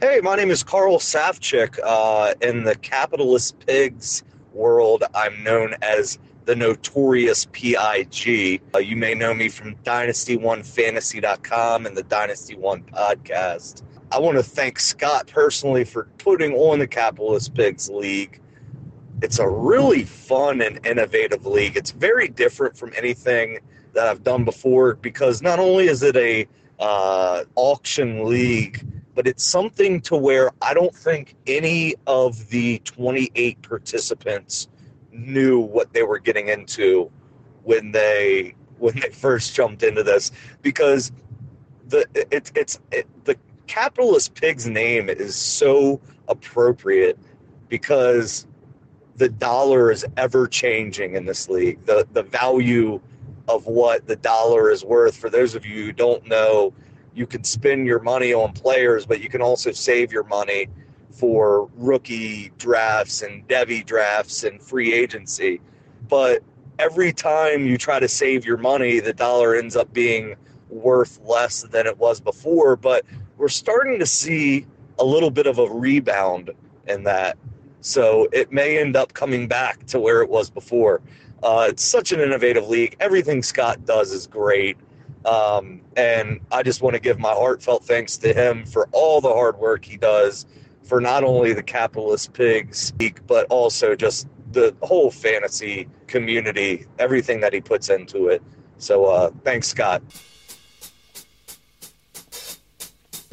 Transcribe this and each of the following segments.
Hey, my name is Carl Safchik. Uh, in the capitalist pigs world, I'm known as the notorious PIG. Uh, you may know me from Dynasty1Fantasy.com and the Dynasty One podcast. I want to thank Scott personally for putting on the Capitalist Pigs League. It's a really fun and innovative league. It's very different from anything that I've done before because not only is it a uh, auction league, but it's something to where I don't think any of the 28 participants knew what they were getting into when they when they first jumped into this because the it's it's it, the capitalist pig's name is so appropriate because the dollar is ever changing in this league. The the value of what the dollar is worth for those of you who don't know you can spend your money on players, but you can also save your money for rookie drafts and devy drafts and free agency. But every time you try to save your money, the dollar ends up being worth less than it was before. But we're starting to see a little bit of a rebound in that. So it may end up coming back to where it was before. Uh, it's such an innovative league. Everything Scott does is great. Um, and I just want to give my heartfelt thanks to him for all the hard work he does for not only the capitalist pigs, but also just the whole fantasy community, everything that he puts into it. So uh, thanks, Scott.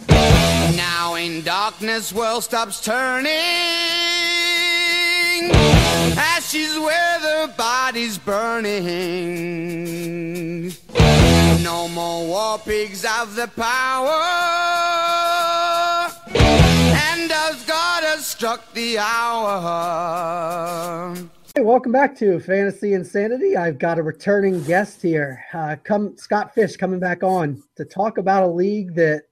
Now in darkness, world stops turning. Ashes where the body's burning. No more war pigs have the power. And as God has struck the hour. Hey, welcome back to Fantasy Insanity. I've got a returning guest here, uh, come Scott Fish, coming back on to talk about a league that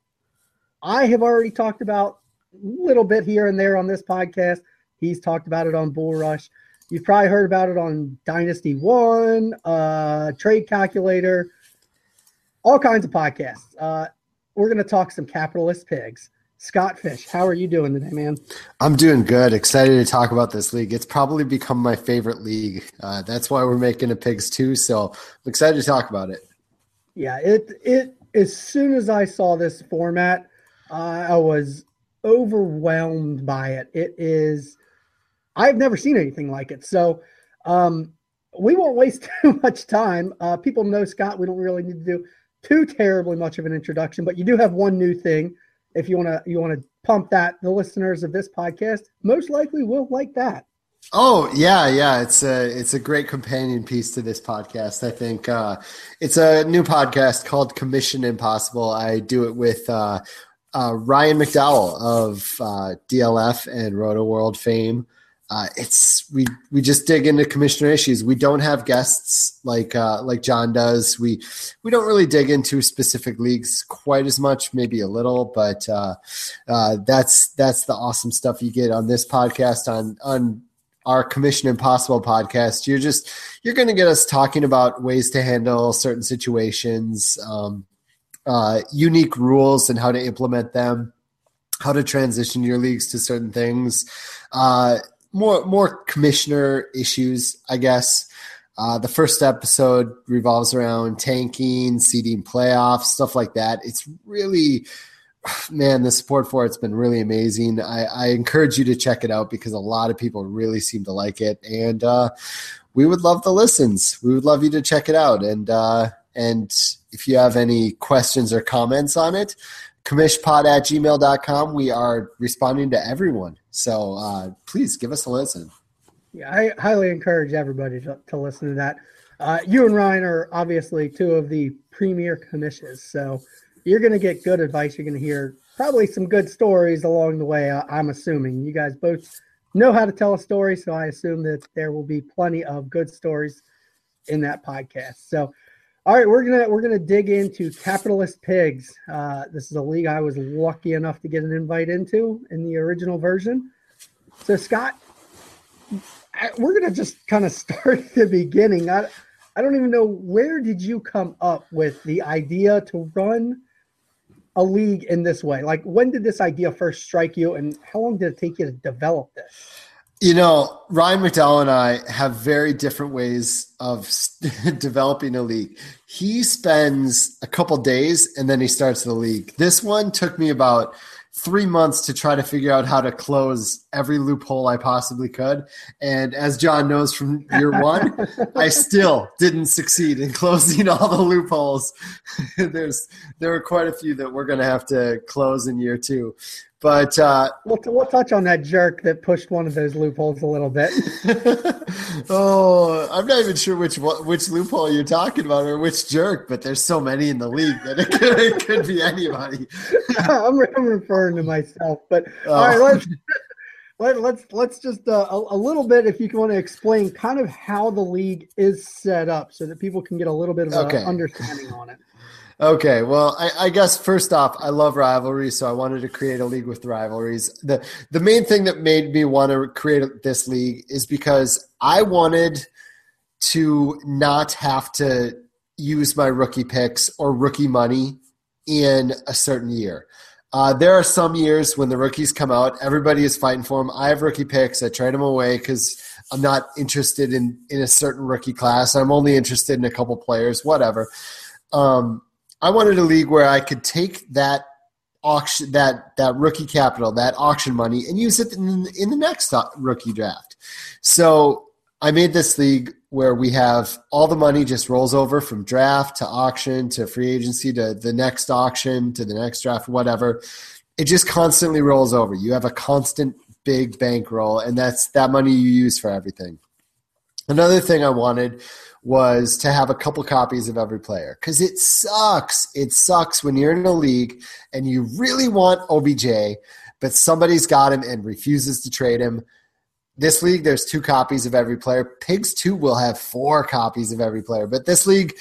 I have already talked about a little bit here and there on this podcast. He's talked about it on Bull Rush. You've probably heard about it on Dynasty One, uh, Trade Calculator, all kinds of podcasts. Uh, we're going to talk some capitalist pigs. Scott Fish, how are you doing today, man? I'm doing good. Excited to talk about this league. It's probably become my favorite league. Uh, that's why we're making a pigs too. So I'm excited to talk about it. Yeah, it it as soon as I saw this format, uh, I was overwhelmed by it. It is I've never seen anything like it. So um, we won't waste too much time. Uh, people know Scott. We don't really need to do too terribly much of an introduction, but you do have one new thing. If you want to, you want to pump that. The listeners of this podcast most likely will like that. Oh yeah, yeah. It's a it's a great companion piece to this podcast. I think uh, it's a new podcast called Commission Impossible. I do it with uh, uh, Ryan McDowell of uh, DLF and Roto World fame. Uh, it's we we just dig into commissioner issues. We don't have guests like uh, like John does. We we don't really dig into specific leagues quite as much, maybe a little, but uh, uh that's that's the awesome stuff you get on this podcast on on our Commission Impossible podcast. You're just you're going to get us talking about ways to handle certain situations, um, uh, unique rules, and how to implement them how to transition your leagues to certain things. Uh, more more commissioner issues, I guess. Uh, the first episode revolves around tanking, seeding playoffs, stuff like that. It's really, man, the support for it's been really amazing. I, I encourage you to check it out because a lot of people really seem to like it, and uh, we would love the listens. We would love you to check it out, and uh, and if you have any questions or comments on it, commishpod at gmail.com. We are responding to everyone. So uh, please give us a listen. Yeah, I highly encourage everybody to, to listen to that. Uh, you and Ryan are obviously two of the premier commissions. So you're going to get good advice. You're going to hear probably some good stories along the way. I'm assuming you guys both know how to tell a story, so I assume that there will be plenty of good stories in that podcast. So, all right, we're gonna we're gonna dig into capitalist pigs. Uh, this is a league I was lucky enough to get an invite into in the original version. So, Scott, we're gonna just kind of start at the beginning. I I don't even know where did you come up with the idea to run a league in this way? Like, when did this idea first strike you, and how long did it take you to develop this? You know, Ryan McDowell and I have very different ways of developing a league. He spends a couple days and then he starts the league. This one took me about three months to try to figure out how to close every loophole I possibly could. And as John knows from year one, I still didn't succeed in closing all the loopholes. There's there are quite a few that we're going to have to close in year two. But uh, we'll, we'll touch on that jerk that pushed one of those loopholes a little bit. oh, I'm not even sure which which loophole you're talking about or which jerk, but there's so many in the league that it could, it could be anybody. I'm, I'm, referring to myself, but oh. all right, let's let, let's let's just uh, a, a, little bit, if you want to explain, kind of how the league is set up, so that people can get a little bit of okay. understanding on it. Okay, well, I, I, guess first off, I love rivalries, so I wanted to create a league with rivalries. the The main thing that made me want to create this league is because I wanted to not have to use my rookie picks or rookie money in a certain year. Uh, there are some years when the rookies come out, everybody is fighting for them. I have rookie picks. I trade them away because I'm not interested in in a certain rookie class. I'm only interested in a couple players, whatever. Um, I wanted a league where I could take that auction that that rookie capital, that auction money, and use it in, in the next rookie draft. So I made this league where we have all the money just rolls over from draft to auction to free agency to the next auction to the next draft, whatever. It just constantly rolls over. You have a constant big bankroll, and that's that money you use for everything. Another thing I wanted was to have a couple copies of every player because it sucks. It sucks when you're in a league and you really want OBJ, but somebody's got him and refuses to trade him. This league, there's two copies of every player. Pigs 2 will have four copies of every player. But this league,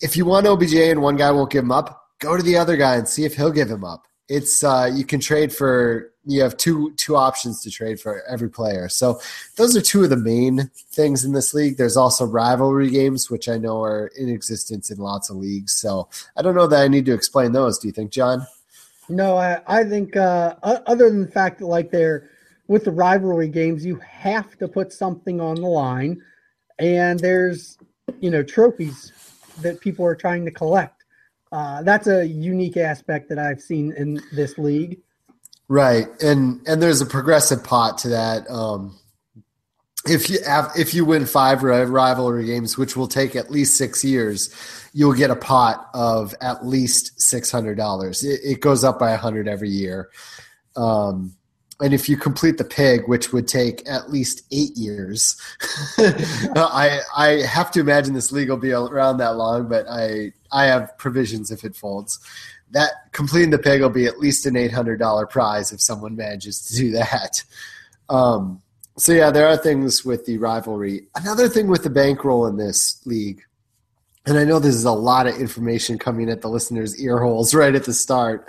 if you want OBJ and one guy won't give him up, go to the other guy and see if he'll give him up. It's uh, you can trade for you have two two options to trade for every player. So those are two of the main things in this league. There's also rivalry games, which I know are in existence in lots of leagues. So I don't know that I need to explain those. Do you think, John? No, I, I think uh, other than the fact that like they're with the rivalry games, you have to put something on the line, and there's you know trophies that people are trying to collect. Uh, that's a unique aspect that I've seen in this league. Right, and and there's a progressive pot to that. Um, if you have, if you win five rivalry games, which will take at least six years, you'll get a pot of at least six hundred dollars. It, it, goes up by a hundred every year. Um, and if you complete the pig, which would take at least eight years, I I have to imagine this league will be around that long, but I I have provisions if it folds that completing the peg will be at least an eight hundred dollar prize if someone manages to do that. Um, so yeah, there are things with the rivalry. Another thing with the bankroll in this league, and I know this is a lot of information coming at the listeners' ear holes right at the start.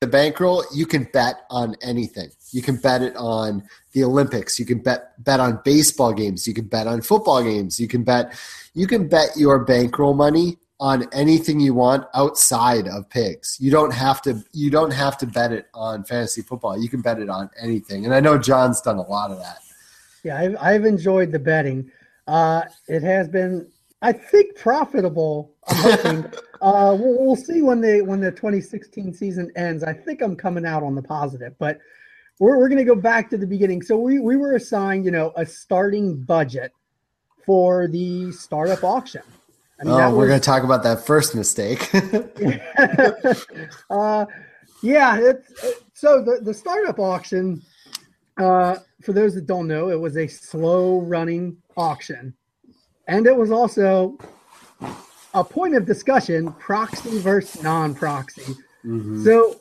The bankroll, you can bet on anything. You can bet it on the Olympics. You can bet bet on baseball games. You can bet on football games. You can bet you can bet your bankroll money on anything you want outside of pigs. You don't have to you don't have to bet it on fantasy football. You can bet it on anything. And I know John's done a lot of that. Yeah, I've, I've enjoyed the betting. Uh, it has been, I think, profitable. I'm hoping. uh, we'll, we'll, see when the when the 2016 season ends. I think I'm coming out on the positive, but we're we're going to go back to the beginning. So we we were assigned, you know, a starting budget for the startup auction. I mean, oh, we're was, going to talk about that first mistake. uh, yeah, it's it, so the the startup auction. Uh, for those that don't know, it was a slow running auction, and it was also a point of discussion: proxy versus non-proxy. Mm-hmm. So,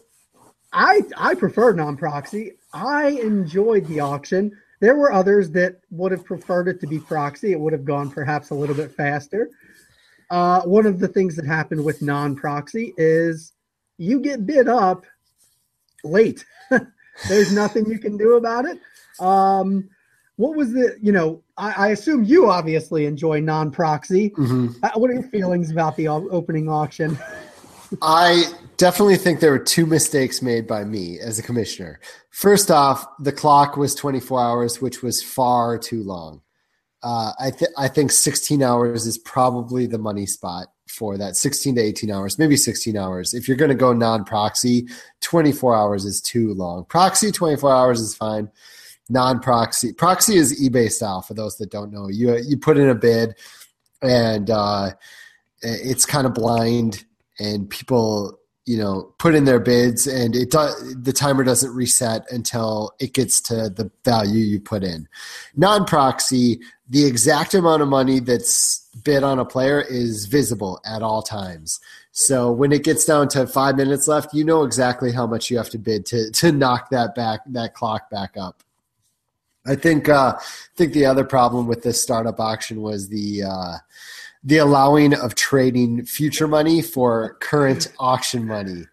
I I prefer non-proxy. I enjoyed the auction. There were others that would have preferred it to be proxy. It would have gone perhaps a little bit faster. Uh, one of the things that happened with non-proxy is you get bid up late. There's nothing you can do about it. Um, what was the you know I, I assume you obviously enjoy non-proxy. Mm-hmm. Uh, what are your feelings about the opening auction? I definitely think there were two mistakes made by me as a commissioner. First off, the clock was 24 hours, which was far too long. Uh, I, th- I think 16 hours is probably the money spot for that 16 to 18 hours, maybe 16 hours. If you're going to go non proxy, 24 hours is too long. Proxy, 24 hours is fine. Non proxy, proxy is eBay style for those that don't know. You, you put in a bid and uh, it's kind of blind and people you know put in their bids and it does the timer doesn't reset until it gets to the value you put in. Non-proxy the exact amount of money that's bid on a player is visible at all times. So when it gets down to five minutes left you know exactly how much you have to bid to to knock that back that clock back up. I think uh i think the other problem with this startup auction was the uh the allowing of trading future money for current auction money,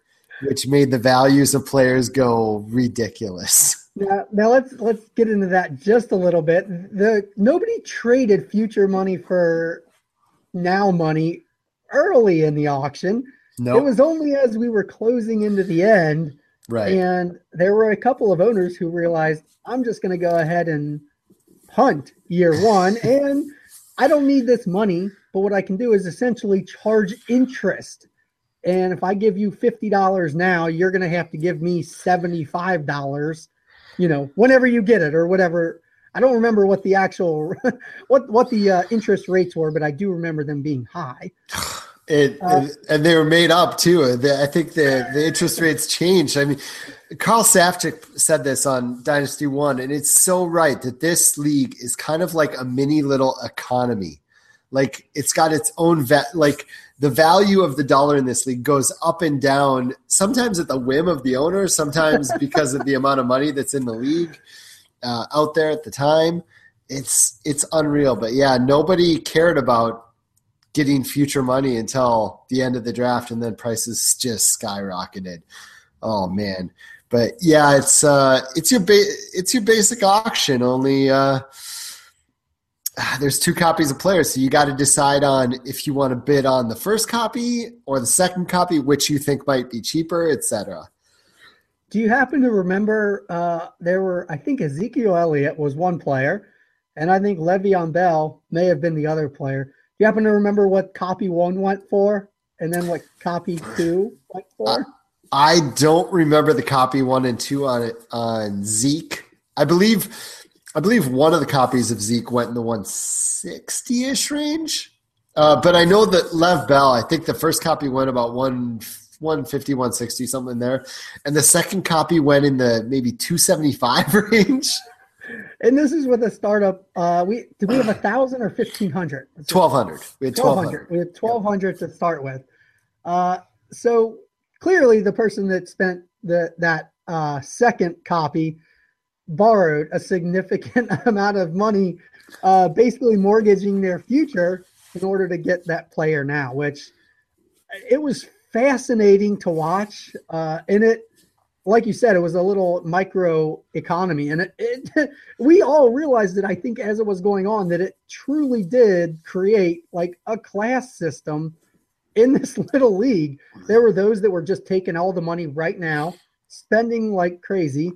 which made the values of players go ridiculous. Now, now let's let's get into that just a little bit. The nobody traded future money for now money early in the auction. No, It was only as we were closing into the end, right. and there were a couple of owners who realized I'm just going to go ahead and hunt year one, and I don't need this money. But what I can do is essentially charge interest. And if I give you fifty dollars now, you're going to have to give me seventy-five dollars. You know, whenever you get it or whatever. I don't remember what the actual what what the uh, interest rates were, but I do remember them being high. It, Uh, and they were made up too. The, I think the the interest rates changed. I mean, Carl Safchik said this on Dynasty One, and it's so right that this league is kind of like a mini little economy. Like it's got its own va- like the value of the dollar in this league goes up and down. Sometimes at the whim of the owner, sometimes because of the amount of money that's in the league uh, out there at the time. It's it's unreal. But yeah, nobody cared about getting future money until the end of the draft, and then prices just skyrocketed. Oh man! But yeah, it's uh, it's your ba- it's your basic auction. Only uh, there's two copies of players, so you got to decide on if you want to bid on the first copy or the second copy, which you think might be cheaper, etc. Do you happen to remember uh, there were, I think Ezekiel Elliott was one player, and I think Le'Veon Bell may have been the other player. Do you happen to remember what copy one went for and then what copy two went for? I don't remember the copy one and two on it on Zeke. I believe I believe one of the copies of Zeke went in the 160 ish range. Uh, but I know that Lev Bell, I think the first copy went about one 150, 160, something there. And the second copy went in the maybe 275 range. and this is with a startup. Uh, we did we have a thousand or fifteen hundred? 1200. We had 1200. 1200. We had 1200 to start with. Uh, so clearly, the person that spent the that uh, second copy borrowed a significant amount of money, uh, basically mortgaging their future in order to get that player now, which it was fascinating to watch. Uh, and it, like you said, it was a little micro economy. And it, it, we all realized that I think as it was going on, that it truly did create like a class system in this little league. There were those that were just taking all the money right now, spending like crazy.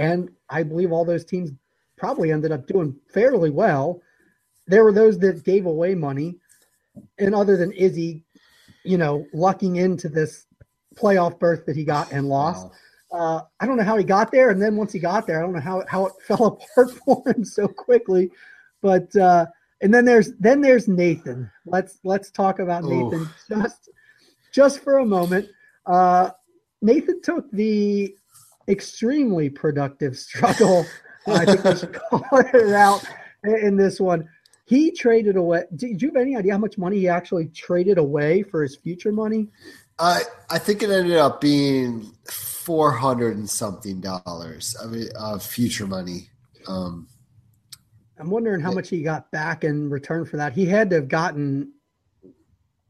And I believe all those teams probably ended up doing fairly well. There were those that gave away money. And other than Izzy, you know, lucking into this playoff berth that he got and lost. Wow. Uh, I don't know how he got there, and then once he got there, I don't know how how it fell apart for him so quickly. But uh, and then there's then there's Nathan. Let's let's talk about Nathan just just for a moment. Uh, Nathan took the extremely productive struggle. I think we should call it a route in this one. He traded away. Do, do you have any idea how much money he actually traded away for his future money? I I think it ended up being four hundred and something dollars of of future money. Um, I'm wondering how much he got back in return for that. He had to have gotten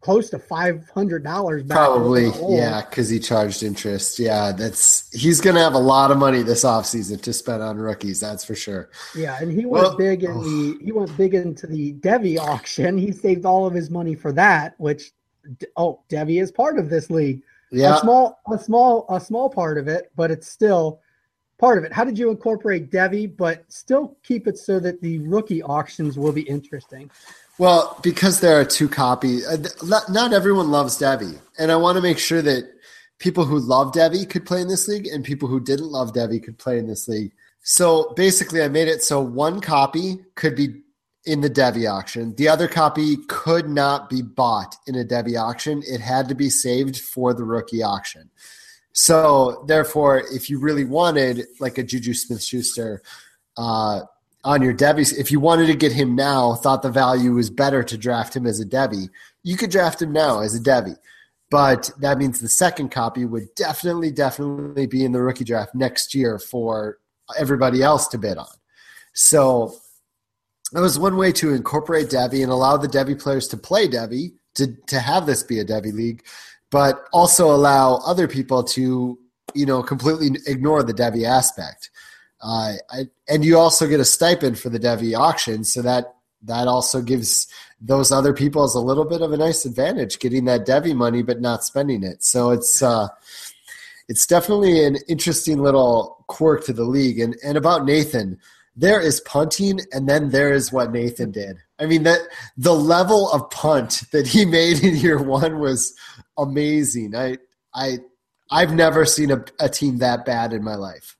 close to five hundred dollars back. Probably, yeah, because he charged interest. Yeah, that's he's gonna have a lot of money this offseason to spend on rookies. That's for sure. Yeah, and he went Well- big in oh. the he went big into the devy auction. He saved all of his money for that. Which, oh, devy is part of this league. Yeah, a small, a small, a small part of it, but it's still part of it. How did you incorporate devy, but still keep it so that the rookie auctions will be interesting? Well, because there are two copies, uh, not- everyone loves devy, and I want to make sure that people who love devy could play in this league, and people who didn't love devy could play in this league. So basically, I made it so one copy could be in the devy auction. The other copy could not be bought in a devy auction. It had to be saved for the rookie auction. So therefore, if you really wanted like a Juju Smith Schuster, uh, on your devy, if you wanted to get him now, thought the value was better to draft him as a devy, you could draft him now as a devy. But that means the second copy would definitely, definitely be in the rookie draft next year for everybody else to bid on. So that was one way to incorporate devy and allow the devy players to play devy, to, to have this be a devy league, but also allow other people to, you know, completely ignore the devy aspect. Uh, I, and you also get a stipend for the devy auction, so that that also gives those other people as a little bit of a nice advantage, getting that devy money but not spending it. So it's uh, it's definitely an interesting little quirk to the league. And and about Nathan, there is punting, and then there is what Nathan did. I mean that the level of punt that he made in year one was amazing. I I I've never seen a, a team that bad in my life.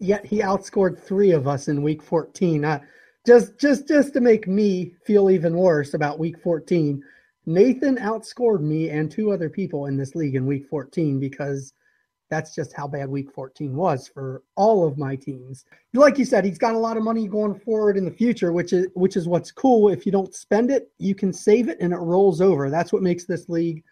Yet he outscored three of us in week 14. Uh, just, just, just to make me feel even worse about week 14, Nathan outscored me and two other people in this league in week 14 because that's just how bad week 14 was for all of my teams. Like you said, he's got a lot of money going forward in the future, which is which is what's cool. If you don't spend it, you can save it and it rolls over. That's what makes this league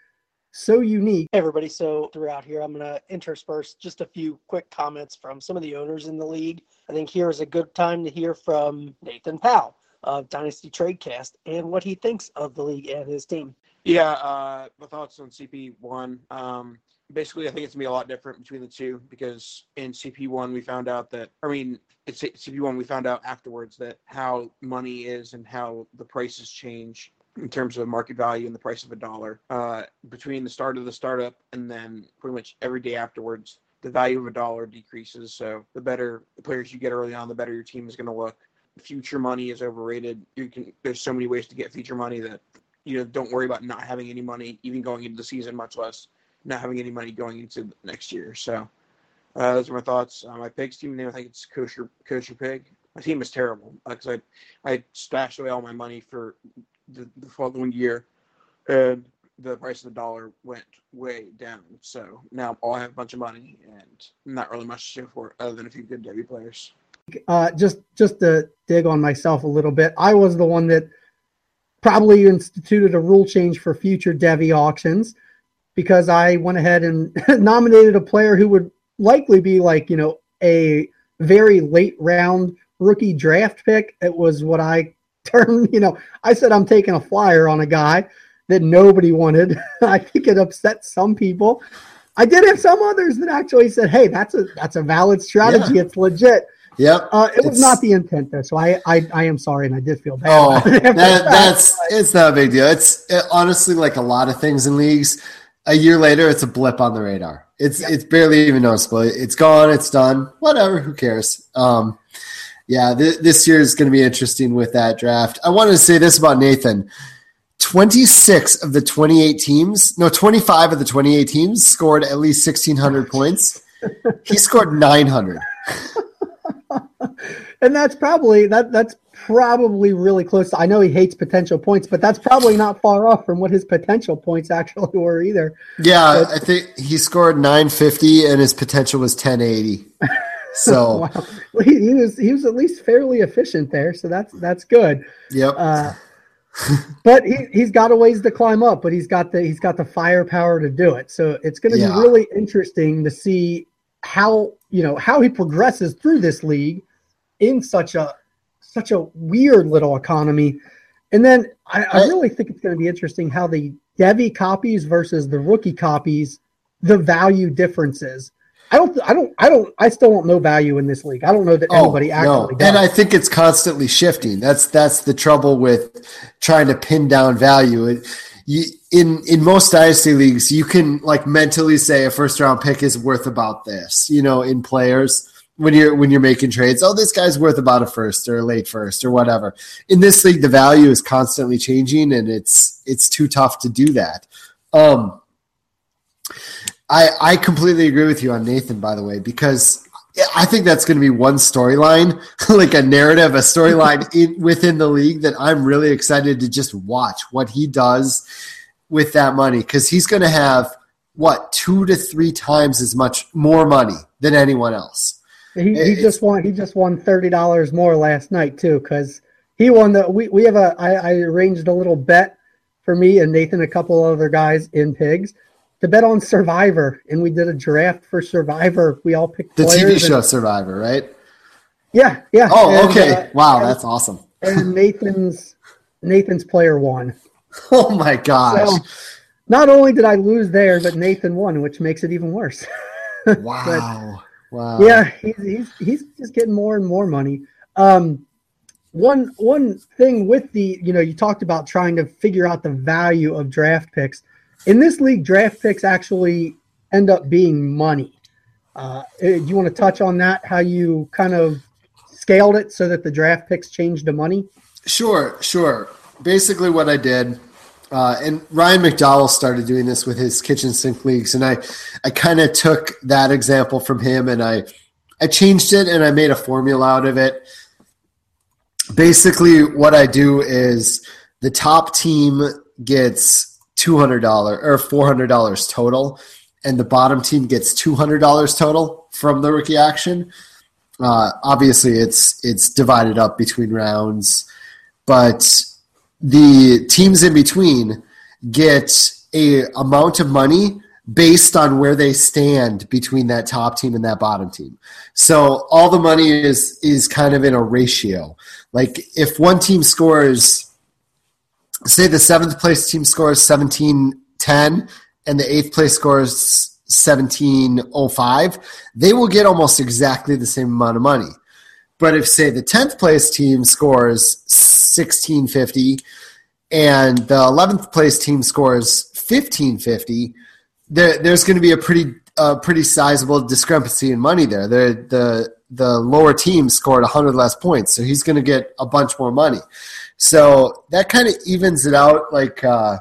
so unique. Hey everybody, so throughout here, I'm going to intersperse just a few quick comments from some of the owners in the league. I think here is a good time to hear from Nathan Powell of Dynasty Tradecast and what he thinks of the league and his team. Yeah, uh, my thoughts on CP1. Um, basically, I think it's gonna be a lot different between the two because in CP1 we found out that, I mean, it's CP1 we found out afterwards that how money is and how the prices change in terms of market value and the price of a dollar uh, between the start of the startup and then pretty much every day afterwards. The value of a dollar decreases, so the better the players you get early on, the better your team is going to look. Future money is overrated. You can there's so many ways to get future money that you know don't worry about not having any money even going into the season, much less not having any money going into next year. So uh, those are my thoughts. Uh, my pigs team name I think it's kosher kosher pig. My team is terrible because I I stashed away all my money for the, the following year, and the price of the dollar went way down. So now all I have a bunch of money and not really much to show for it other than a few good devy players. uh, just just to dig on myself a little bit, I was the one that probably instituted a rule change for future devy auctions because I went ahead and nominated a player who would likely be like you know a very late round rookie draft pick. It was what I termed you know I said I'm taking a flyer on a guy that nobody wanted. I think it upset some people. I did have some others that actually said, "Hey, that's a that's a valid strategy. It's legit." Yep. Uh, it was It's- not the intent though, so I, I I am sorry, and I did feel bad. Oh, about it after that, that's it's not a big deal. It's it, honestly like a lot of things in leagues. A year later, it's a blip on the radar. It's it's barely even noticeable. It's gone. It's done. Whatever. Who cares? Um, yeah, th- this year is going to be interesting with that draft. I wanted to say this about Nathan. 26 of the 28 teams, no, 25 of the 28 teams scored at least 1,600 points. He scored 900. and that's probably that that's probably really close. I know he hates potential points, but that's probably not far off from what his potential points actually were either. Yeah, I think he scored 950 and his potential was 1080. So, Wow, he, he was he was at least fairly efficient there, so that's that's good. yep. Uh, but he, he's got a ways to climb up, but he's got the he's got the firepower to do it. So it's going to Yeah. be really interesting to see how you know how he progresses through this league in such a such a weird little economy. And then I, I I- really think it's going to be interesting how the devy copies versus the rookie copies, the value differences. I don't, I don't, I don't, I still don't know value in this league. I don't know that anybody actually. Oh, and I think it's constantly shifting. That's that's the trouble with trying to pin down value. It, you, in in most dynasty leagues, you can like mentally say a first round pick is worth about this. You know, in players when you're when you're making trades, oh, this guy's worth about a first or a late first or whatever. In this league, the value is constantly changing, and it's it's too tough to do that. Um, I I completely agree with you on Nathan, by the way, because I think that's going to be one storyline, like a narrative, a storyline within the league that I'm really excited to just watch what he does with that money because he's going to have what two to three times as much more money than anyone else. He, he just won. He just won thirty dollars more last night too, because he won the. We, we have a. I, I arranged a little bet for me and Nathan, a couple other guys in pigs, to bet on Survivor, and we did a draft for Survivor. We all picked The TV and- show Survivor, right? yeah, yeah. Oh, And, okay. uh, wow, and- that's awesome. and Nathan's Nathan's player won. Oh my gosh! So not only did I lose there, but Nathan won, which makes it even worse. wow, wow. yeah, he's, he's he's just getting more and more money. Um, one one thing with the you know you talked about trying to figure out the value of draft picks. In this league, draft picks actually end up being money. Uh, eh, do you want to touch on that? How you kind of scaled it so that the draft picks changed to money? Sure, sure. Basically, what I did, uh, and Ryan McDowell started doing this with his kitchen sink leagues, and I, I kind of took that example from him, and I, I changed it, and I made a formula out of it. Basically, what I do is the top team gets two hundred dollars or four hundred dollars total, and the bottom team gets two hundred dollars total from the rookie action. Uh, obviously, it's it's divided up between rounds, but the teams in between get a amount of money based on where they stand between that top team and that bottom team. So all the money is is kind of in a ratio. Like if one team scores say the seventh place team scores 1710 and the eighth place scores 1705, they will get almost exactly the same amount of money. But if, say, the 10th place team scores 1650 and the 11th place team scores 1550, there, there's going to be a pretty pretty sizable discrepancy in money there. The, the, the lower team scored 100 less points, so he's going to get a bunch more money. So that kind of evens it out. Like uh,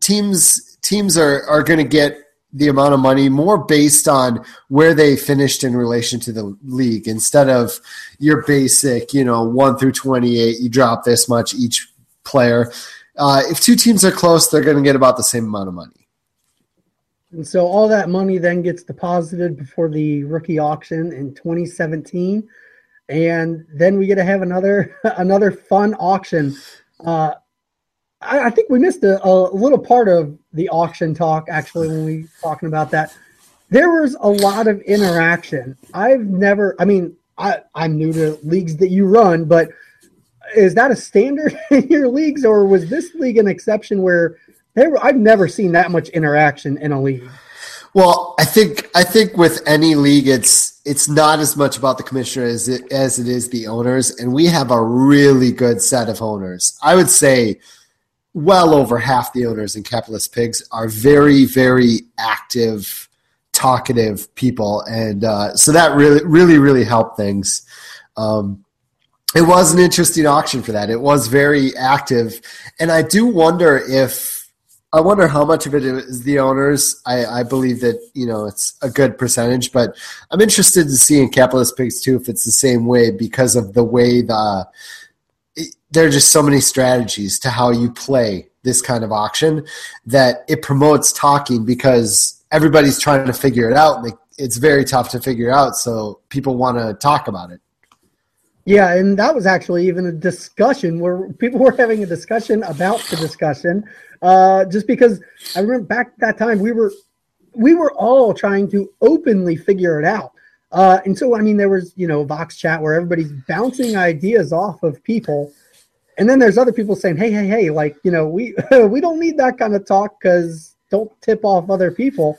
teams teams are, are going to get the amount of money more based on where they finished in relation to the league instead of your basic, you know, one through 28, you drop this much each player. Uh, if two teams are close, they're going to get about the same amount of money. And so all that money then gets deposited before the rookie auction in 2017, and then we get to have another another fun auction. Uh, I, I think we missed a, a little part of the auction talk actually when we talking about that. There was a lot of interaction. I've never. I mean, I, I'm new to leagues that you run, but is that a standard in your leagues, or was this league an exception where? There, I've never seen that much interaction in a league. Well, I think I think with any league, it's it's not as much about the commissioner as it as it is the owners, and we have a really good set of owners. I would say, well over half the owners in Capitalist Pigs are very very active, talkative people, and uh, so that really really really helped things. Um, it was an interesting auction for that. It was very active, and I do wonder if I wonder how much of it is the owners. I, I believe that you know it's a good percentage, but I'm interested to see in capitalist pigs too if it's the same way because of the way the it, there are just so many strategies to how you play this kind of auction that it promotes talking because everybody's trying to figure it out. And it's very tough to figure out, so people want to talk about it. Yeah, and that was actually even a discussion where people were having a discussion about the discussion. Uh, just because I remember back at that time we were we were all trying to openly figure it out. Uh, and so I mean there was, you know, Vox chat where everybody's bouncing ideas off of people. And then there's other people saying, "Hey, hey, hey, like, you know, we we don't need that kind of talk cuz don't tip off other people."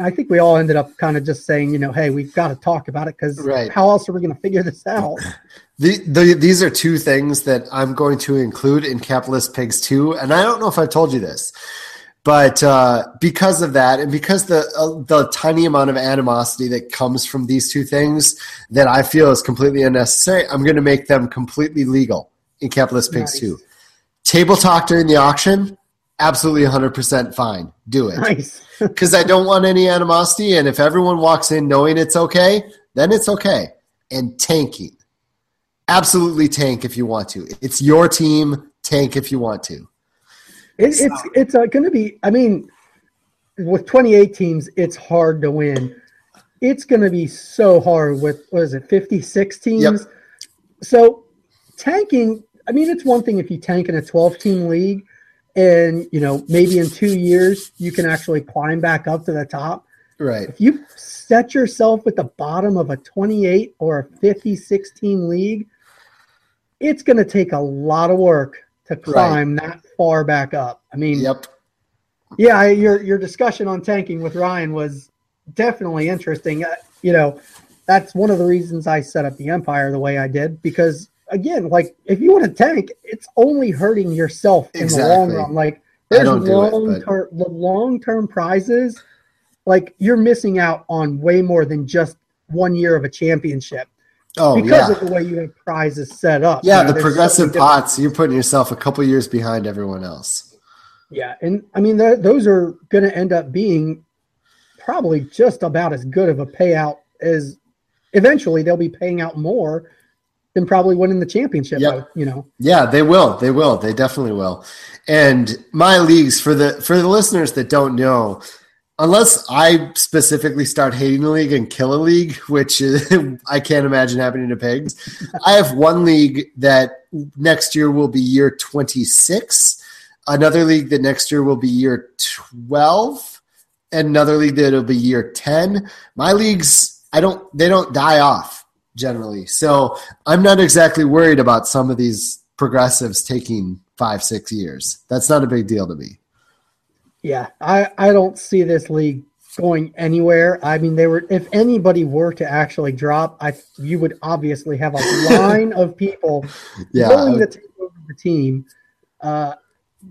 I think we all ended up kind of just saying, you know, hey, we've got to talk about it because Right. how else are we going to figure this out? The, the, these are two things that I'm going to include in Capitalist Pigs 2. And I don't know if I've told you this, but uh, because of that, and because the uh, the tiny amount of animosity that comes from these two things that I feel is completely unnecessary, I'm going to make them completely legal in Capitalist Pigs Nice. 2. Table talk during the auction, absolutely 100% fine. Do it. nice. because I don't want any animosity. And if everyone walks in knowing it's okay, then it's okay. And tanking, absolutely tank if you want to. It's your team. Tank if you want to. It, it's it's uh, going to be. I mean, with 28 teams, it's hard to win. It's going to be so hard with what is it, 56 teams. Yep. So tanking. I mean, it's one thing if you tank in a 12 team league, and you know maybe in two years you can actually climb back up to the top. Right. If you set yourself at the bottom of a 28 or a 56 team league, it's going to take a lot of work to climb that far back up. I mean, Yep. yeah, I- your your discussion on tanking with Ryan was definitely interesting. Uh, you know, that's one of the reasons I set up the Empire the way I did because again, like if you want to tank, it's only hurting yourself in the long run. Like there's it, long term the long term prizes. Like you're missing out on way more than just one year of a championship Oh, because yeah. of the way you have prizes set up. Yeah, You know, the progressive pots, you're putting yourself a couple years behind everyone else. Yeah, and I mean th- those are going to end up being probably just about as good of a payout as eventually they'll be paying out more than probably winning the championship. Yep. You know, Yeah, they will. They will. They definitely will. And my leagues for the for the listeners that don't know, unless I specifically start hating the league and kill a league, which is, I can't imagine happening to pigs. I have one league that next year will be year 26, another league that next year will be year 12, another league that will be year 10. My leagues, I don't they don't die off generally. So I'm not exactly worried about some of these progressives taking five, six years. That's not a big deal to me. yeah, I I don't see this league going anywhere. I mean, they were if anybody were to actually drop, I you would obviously have a line of people Yeah. willing to take over the team. Uh,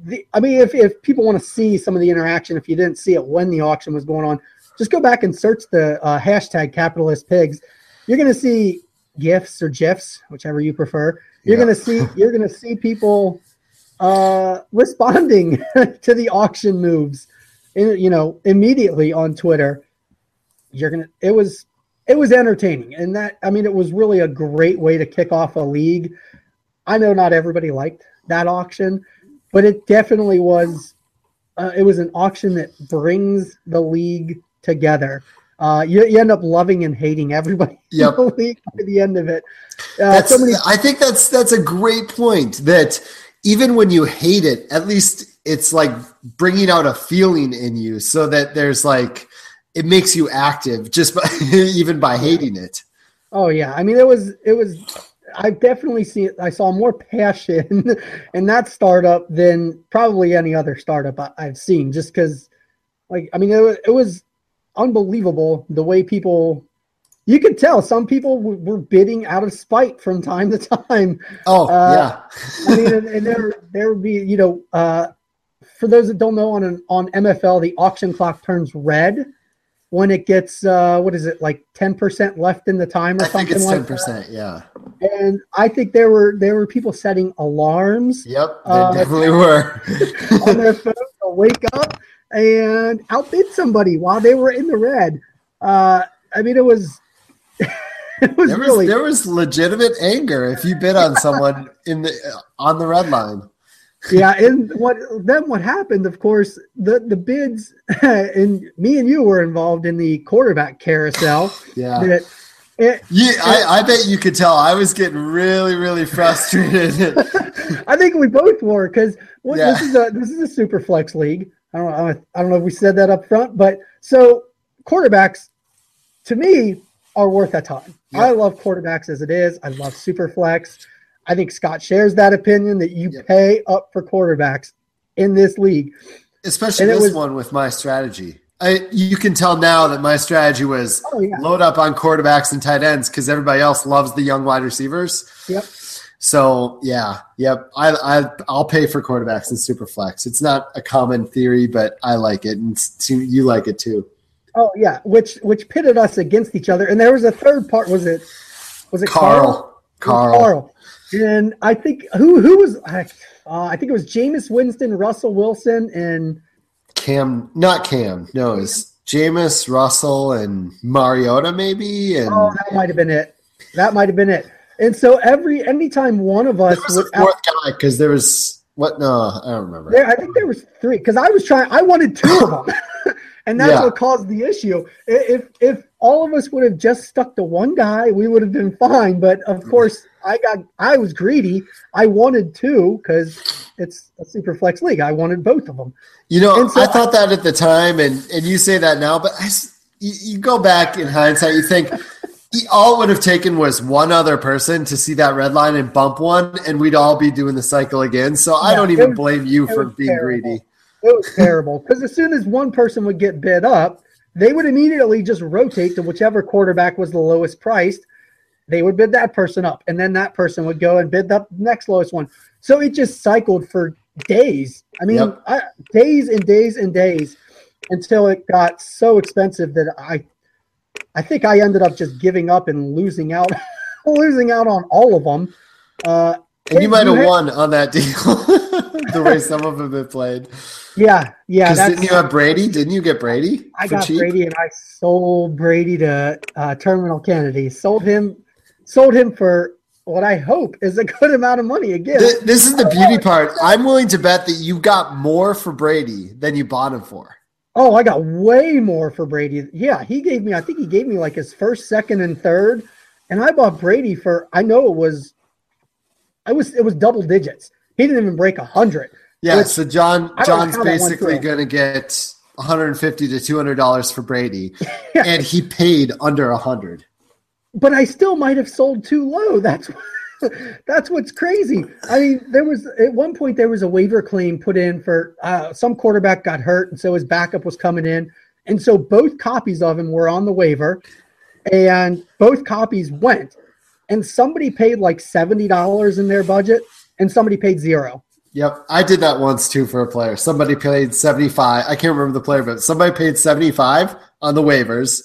the, I mean, if, if people want to see some of the interaction, if you didn't see it when the auction was going on, just go back and search the uh, hashtag capitalist pigs. You're going to see gifs or gifs, whichever you prefer. You're Yeah. going to see you're going to see people uh, responding to the auction moves, in, you know, immediately on Twitter. You're gonna. It was it was entertaining, and that I mean, it was really a great way to kick off a league. I know not everybody liked that auction, but it definitely was. Uh, it was an auction that brings the league together. Uh, you, you end up loving and hating everybody Yep. in the league by the end of it. Uh, That's, so many I think that's that's a great point. That even when you hate it, at least it's like bringing out a feeling in you, so that there's like it makes you active just by even by hating it. Oh yeah, I mean it was it was. I definitely see I saw more passion in that startup than probably any other startup I, I've seen. Just because, like, I mean, it was, it was unbelievable the way people. You could tell some people w- were bidding out of spite from time to time. Oh Uh, yeah, I mean, and, and there there would be you know, uh, for those that don't know, on an, on MFL the auction clock turns red when it gets uh, what is it like ten percent left in the time or I something like ten that. percent. Yeah. And I think there were there were people setting alarms Yep. They Uh, definitely were. on their phone to wake up and outbid somebody while they were in the red. Uh, I mean, it was it was There was really there was legitimate anger if you bid on someone in the on the red line. yeah. And what then? What happened? Of course, the the bids and me and you were involved in the quarterback carousel. Yeah. It, Yeah, I, I bet you could tell I was getting really, really frustrated. I think we both were because Yeah. this is a this is a super flex league. I don't know. I don't know if we said that up front, but so quarterbacks to me are worth a ton. I love quarterbacks as it is. I love super flex. I think Scott shares that opinion that you Yep. pay up for quarterbacks in this league. Especially And this was- one with my strategy. I, you can tell now that my strategy was Oh yeah, load up on quarterbacks and tight ends because everybody else loves the young wide receivers. Yep. So yeah, yep. I, I I'll pay for quarterbacks in Superflex. It's not a common theory, but I like it, and s- you like it too. oh yeah. Which which pitted us against each other, and there was a third part. Was it was it Carl? Carl, It Carl. And I think who who was uh, I think it was Jameis Winston, Russell Wilson, and Cam, not Cam. No, it's Jameis, Russell, and Mariota maybe, and oh that might have been it. That might have been it. And so every anytime one of us was would fourth guy because there was what? No, I don't remember. there, I think there was three because I was trying. I wanted two of them, and that's Yeah. what caused the issue. If if all of us would have just stuck to one guy, we would have been fine. But of mm. course, I got I was greedy. I wanted two because it's a super flex league. I wanted both of them. You know, so I thought that at the time, and and you say that now, but I you, you go back in hindsight, you think he- all it would have taken was one other person to see that red line and bump one, and we'd all be doing the cycle again. So I don't even was- blame you for being terrible. greedy. It was terrible because as soon as one person would get bid up, they would immediately just rotate to whichever quarterback was the lowest priced. They would bid that person up, and then that person would go and bid the next lowest one. So it just cycled for days. I mean, Yep. I, days and days and days until it got so expensive that I, I think I ended up just giving up and losing out, losing out on all of them. Uh, And you might have won on that deal, the way some of them have played. yeah, yeah. Because didn't you have Brady? Didn't you get Brady? I got cheap? Brady and I sold Brady to uh, Terminal Kennedy. Sold him, sold him for what I hope is a good amount of money. Again, Th- This is the beauty part. I'm willing to bet that you got more for Brady than you bought him for. Oh, I got way more for Brady. Yeah, he gave me. I think he gave me like his first, second, and third, and I bought Brady for. I know it was, I was it was double digits. He didn't even break a hundred. Yeah, so John I don't know John's how that went basically going to get 150 to 200 dollars for Brady, Yeah. and he paid under 100. but I still might have sold too low. That's that's what's crazy. I mean, there was at one point there was a waiver claim put in for uh, some quarterback got hurt, and so his backup was coming in, and so both copies of him were on the waiver, and both copies went, and somebody paid like seventy dollars in their budget, and somebody paid zero. Yep, I did that once too for a player. Somebody paid 75. I can't remember the player, but somebody paid 75 on the waivers.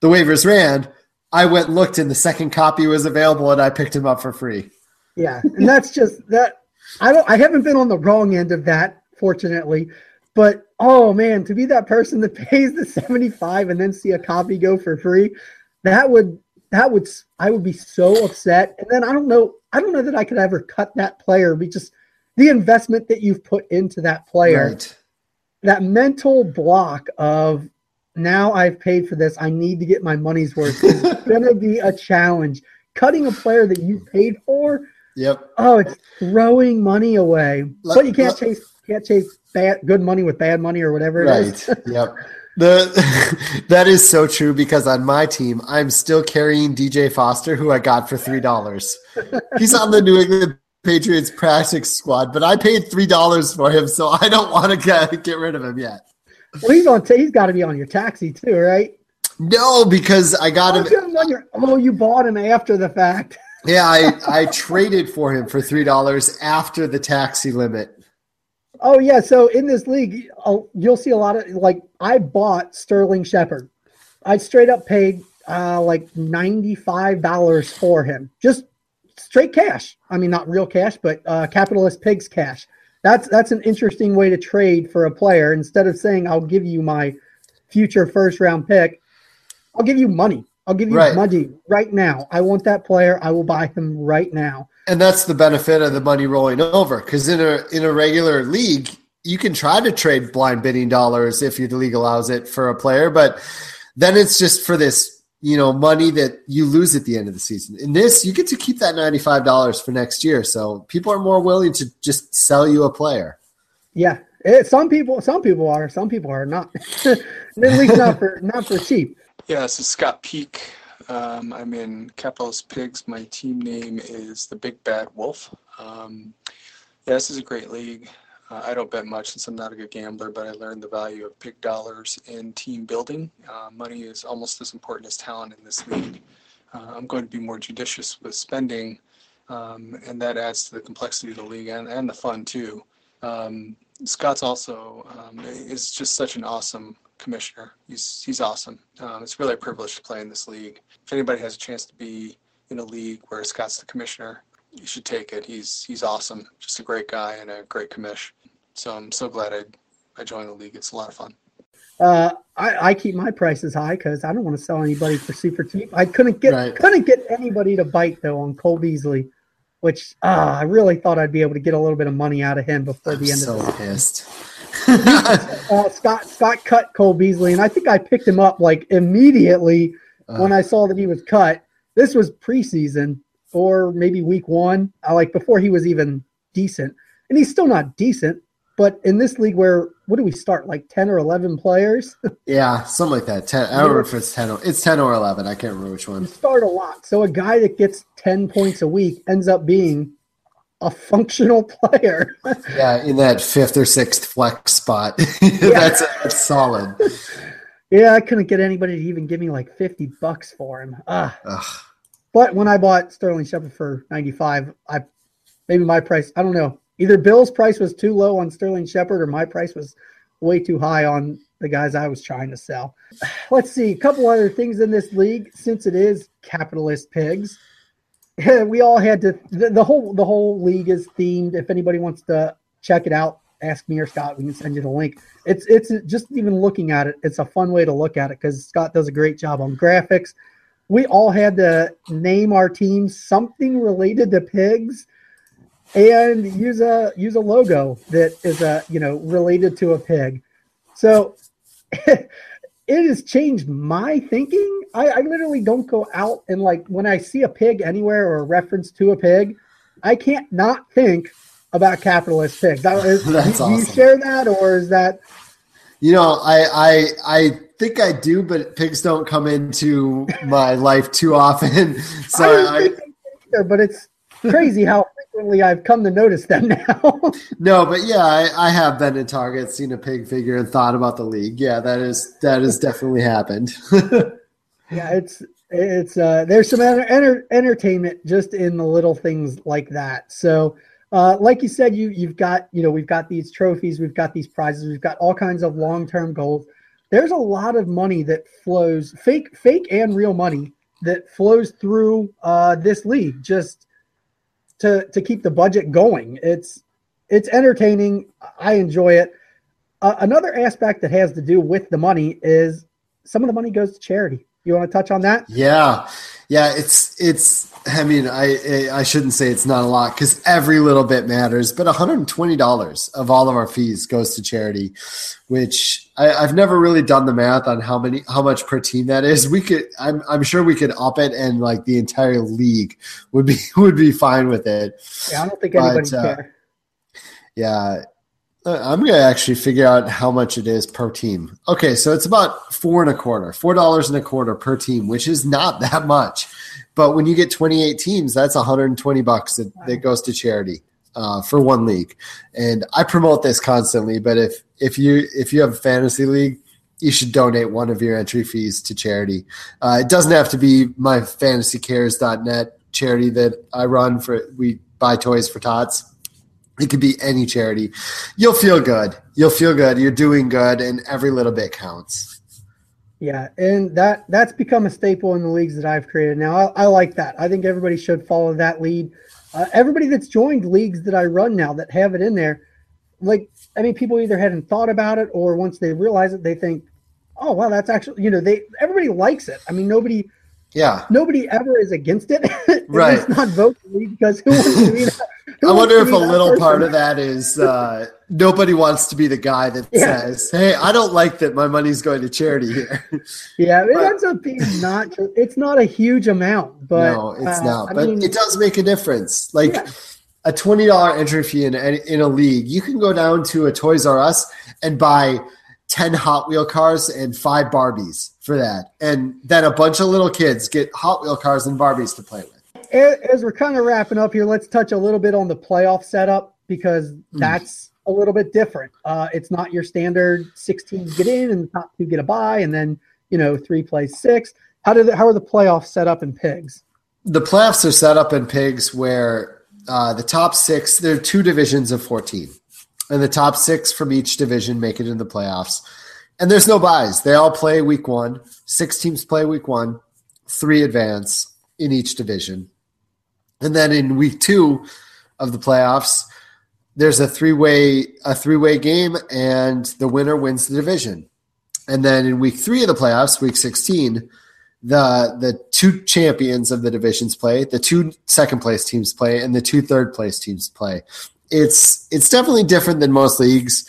The waivers ran. I went and looked, and the second copy was available, and I picked him up for free. Yeah, and that's just that. I don't. I haven't been on the wrong end of that, fortunately. But oh man, to be that person that pays the seventy-five and then see a copy go for free, that would that would I would be so upset. And then I don't know. I don't know that I could ever cut that player. Be just the investment that you've put into that player Right. that mental block of now I've paid for this, I need to get my money's worth It's gonna be a challenge. Cutting a player that you paid for, Yep. oh, it's throwing money away. Let- but you can't let- chase can't chase bad good money with bad money or whatever it is. Right. yep. The that is so true because on my team, I'm still carrying DJ Foster, who I got for three dollars. He's on the New England Patriots practice squad, but I paid three dollars for him, so I don't want to get, get rid of him yet. Well, he's on. he's got to be on your taxi too, right? No, because I got Oh, him. you have him on your- oh, you bought him after the fact. Yeah, I, I traded for him for three dollars after the taxi limit. Oh yeah, so in this league, uh, you'll see a lot of like I bought Sterling Shepard. I straight up paid uh, like ninety five dollars for him, just straight cash. I mean, not real cash, but uh, capitalist pigs cash. That's that's an interesting way to trade for a player. Instead of saying I'll give you my future first round pick, I'll give you money. I'll give you Right. money right now. I want that player. I will buy him right now. And that's the benefit of the money rolling over. Because in a in a regular league, you can try to trade blind bidding dollars if your league allows it for a player, but then it's just for this you know, money that you lose at the end of the season. In this, you get to keep that $95 for next year. So people are more willing to just sell you a player. Yeah. It, some people, some people are, some people are not. at least not for not for cheap. Yeah, So Scott Peak. Um, I'm in Capitalist Pigs. My team name is the Big Bad Wolf. Um, yeah, this is a great league. Uh, I don't bet much since I'm not a good gambler, but I learned the value of big dollars in team building. Uh, money is almost as important as talent in this league. Uh, I'm going to be more judicious with spending, um, and that adds to the complexity of the league and, and the fun too. Um, Scott's also um, is just such an awesome commissioner. He's he's awesome. Um, it's really a privilege to play in this league. If anybody has a chance to be in a league where Scott's the commissioner, you should take it. He's he's awesome. Just a great guy and a great commish. So I'm so glad I I joined the league. It's a lot of fun. Uh, I, I keep my prices high because I don't want to sell anybody for super cheap. I couldn't get Right. couldn't get anybody to bite though on Cole Beasley, which uh, I really thought I'd be able to get a little bit of money out of him before I'm the end so of the pissed. uh, Scott Scott cut Cole Beasley, and I think I picked him up like immediately when I saw that he was cut. This was preseason or maybe week one, uh, like before he was even decent, and he's still not decent. But in this league, where what do we start like ten or eleven players? yeah, something like that. Ten. I don't remember if it's ten. Or, it's ten or eleven. I can't remember which you one. start a lot. So a guy that gets ten points a week ends up being a functional player. Yeah, in that fifth or sixth flex spot. that's, that's solid. yeah, I couldn't get anybody to even give me like fifty bucks for him. Ah. Ugh. But when I bought Sterling Shepard for 95, I maybe my price, I don't know. Either Bill's price was too low on Sterling Shepard or my price was way too high on the guys I was trying to sell. Let's see, a couple other things in this league since it is capitalist pigs. We all had to the, the whole the whole league is themed. If anybody wants to check it out, ask me or Scott. We can send you the link. It's it's just even looking at it. It's a fun way to look at it because Scott does a great job on graphics we all had to name our team something related to pigs and use a use a logo that is a you know related to a pig. So it has changed my thinking. I, I literally don't go out and like when i see a pig anywhere or a reference to a pig i can't not think about capitalist pigs. That is- That's do, do you share that or is that You know, I I I think I do, but pigs don't come into my life too often. So I I, don't think either, but it's crazy how I've come to notice them now. no, but yeah, I, I have been in Target, seen a pig figure, and thought about the league. Yeah, that is that has definitely happened. yeah, it's it's uh, there's some enter- entertainment just in the little things like that. So, uh, like you said, you you've got you know we've got these trophies, we've got these prizes, we've got all kinds of long term goals. There's a lot of money that flows, fake fake and real money that flows through uh, this league just to to keep the budget going. It's it's entertaining. I enjoy it. Uh, another aspect that has to do with the money is some of the money goes to charity. You want to touch on that? Yeah, yeah. It's it's. I mean, I I shouldn't say it's not a lot because every little bit matters. But one hundred and twenty dollars of all of our fees goes to charity, which I, I've never really done the math on how many how much per team that is. We could. I'm I'm sure we could up it, and like the entire league would be would be fine with it. Yeah, I don't think But, anybody uh, care. Yeah. Uh, I'm gonna actually figure out how much it is per team. Okay, so it's about four and a quarter, four dollars and a quarter per team, which is not that much. But when you get 28 teams, that's 120 bucks that, that goes to charity uh, for one league. And I promote this constantly. But if if you if you have a fantasy league, you should donate one of your entry fees to charity. Uh, it doesn't have to be my fantasycares.net charity that I run for. We buy toys for tots. It could be any charity. You'll feel good. You'll feel good. You're doing good, and every little bit counts. Yeah, and that that's become a staple in the leagues that I've created. Now I, I like that. I think everybody should follow that lead. Uh, everybody that's joined leagues that I run now that have it in there, like I mean, people either hadn't thought about it or once they realize it, they think, "Oh, wow, that's actually you know they everybody likes it." I mean, nobody Yeah, nobody ever is against it. Right. least not vocally because who wants to be that, I wonder if a little part of that is uh, nobody wants to be the guy that Yeah. says, "Hey, I don't like that my money's going to charity here." Yeah, it ends up being not. It's not a huge amount, but no, it's uh, not. I But mean, it does make a difference. Like Yeah. a twenty dollar entry fee in in a league, you can go down to a Toys R Us and buy ten Hot Wheel cars and five Barbies for that, and then a bunch of little kids get Hot Wheel cars and Barbies to play with. as we're kind of wrapping up here, let's touch a little bit on the playoff setup because Hmm. that's a little bit different. Uh, it's not your standard six teams get in and the top two get a bye, and then you know three plays six. How do the, how are the playoffs set up in pigs? The playoffs are set up in pigs where uh, the top six, there are two divisions of 14, and the top six from each division make it in the playoffs. And there's no buys. They all play week one. Six teams play week one, three advance in each division. And then in week two of the playoffs, there's a three-way a three-way game, and the winner wins the division. And then in week three of the playoffs, week 16, the the two champions of the divisions play, the two second place teams play, and the two third place teams play. It's it's definitely different than most leagues.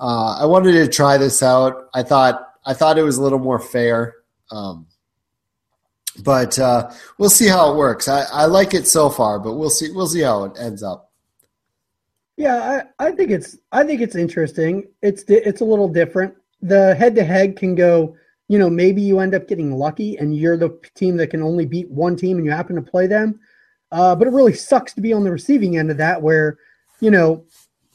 Uh, I wanted to try this out. I thought I thought it was a little more fair, um, but uh, we'll see how it works. I, I like it so far, but we'll see we'll see how it ends up. Yeah, I, I think it's I think it's interesting. It's it's a little different. The head to head can go. You know, maybe you end up getting lucky and you're the team that can only beat one team and you happen to play them. Uh, but it really sucks to be on the receiving end of that, where you know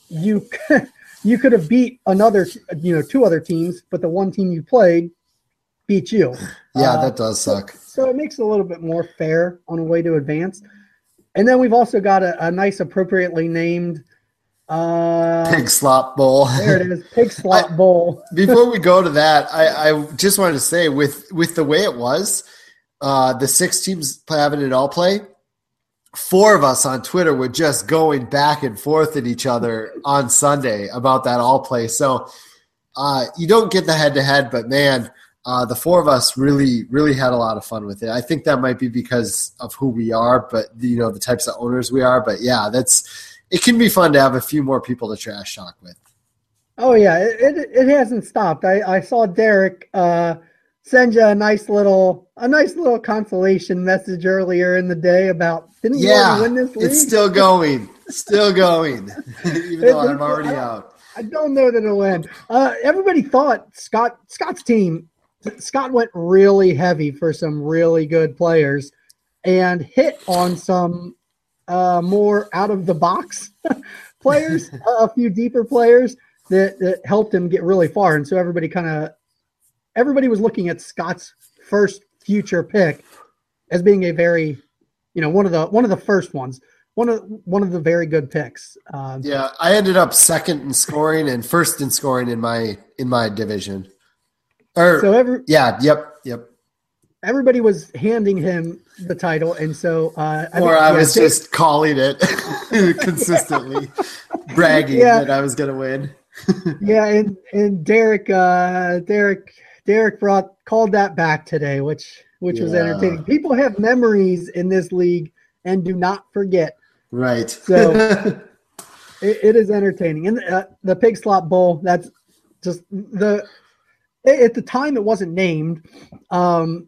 you you could have beat another you know two other teams, but the one team you played beat you. Yeah, Uh, that does suck. So it makes it a little bit more fair on a way to advance. And then we've also got a, a nice, appropriately named. Uh, Pig slop bowl. there it is, Pig Slot Bowl. Before we go to that, I, I just wanted to say with with the way it was, uh, the six teams having it all play, four of us on Twitter were just going back and forth at each other on Sunday about that all play. So uh, you don't get the head to head, but man, uh, the four of us really really had a lot of fun with it. I think that might be because of who we are, but you know the types of owners we are. But yeah, that's it can be fun to have a few more people to trash talk with. Oh yeah, it, it, it hasn't stopped. I, I saw Derek uh, send you a nice little a nice little consolation message earlier in the day about didn't you Yeah, already win this league? it's still going, still going, even though I'm already out. I don't know that it'll end. Uh, everybody thought Scott Scott's team. Scott went really heavy for some really good players, and hit on some uh, more out of the box players, a few deeper players that, that helped him get really far. And so everybody kind of everybody was looking at Scott's first future pick as being a very, you know, one of the one of the first ones, one of one of the very good picks. Um, Yeah, I ended up second in scoring and first in scoring in my in my division. Or So every yeah, yep, yep. everybody was handing him the title, and so uh, I or think- I yeah, was Dave- just calling it consistently, bragging Yeah. that I was going to win. yeah, and and Derek, uh, Derek, Derek brought called that back today, which which was entertaining. People have memories in this league and do not forget. Right. So it, it is entertaining, and uh, the Pig Slop Bowl. That's just the at the time it wasn't named. Um,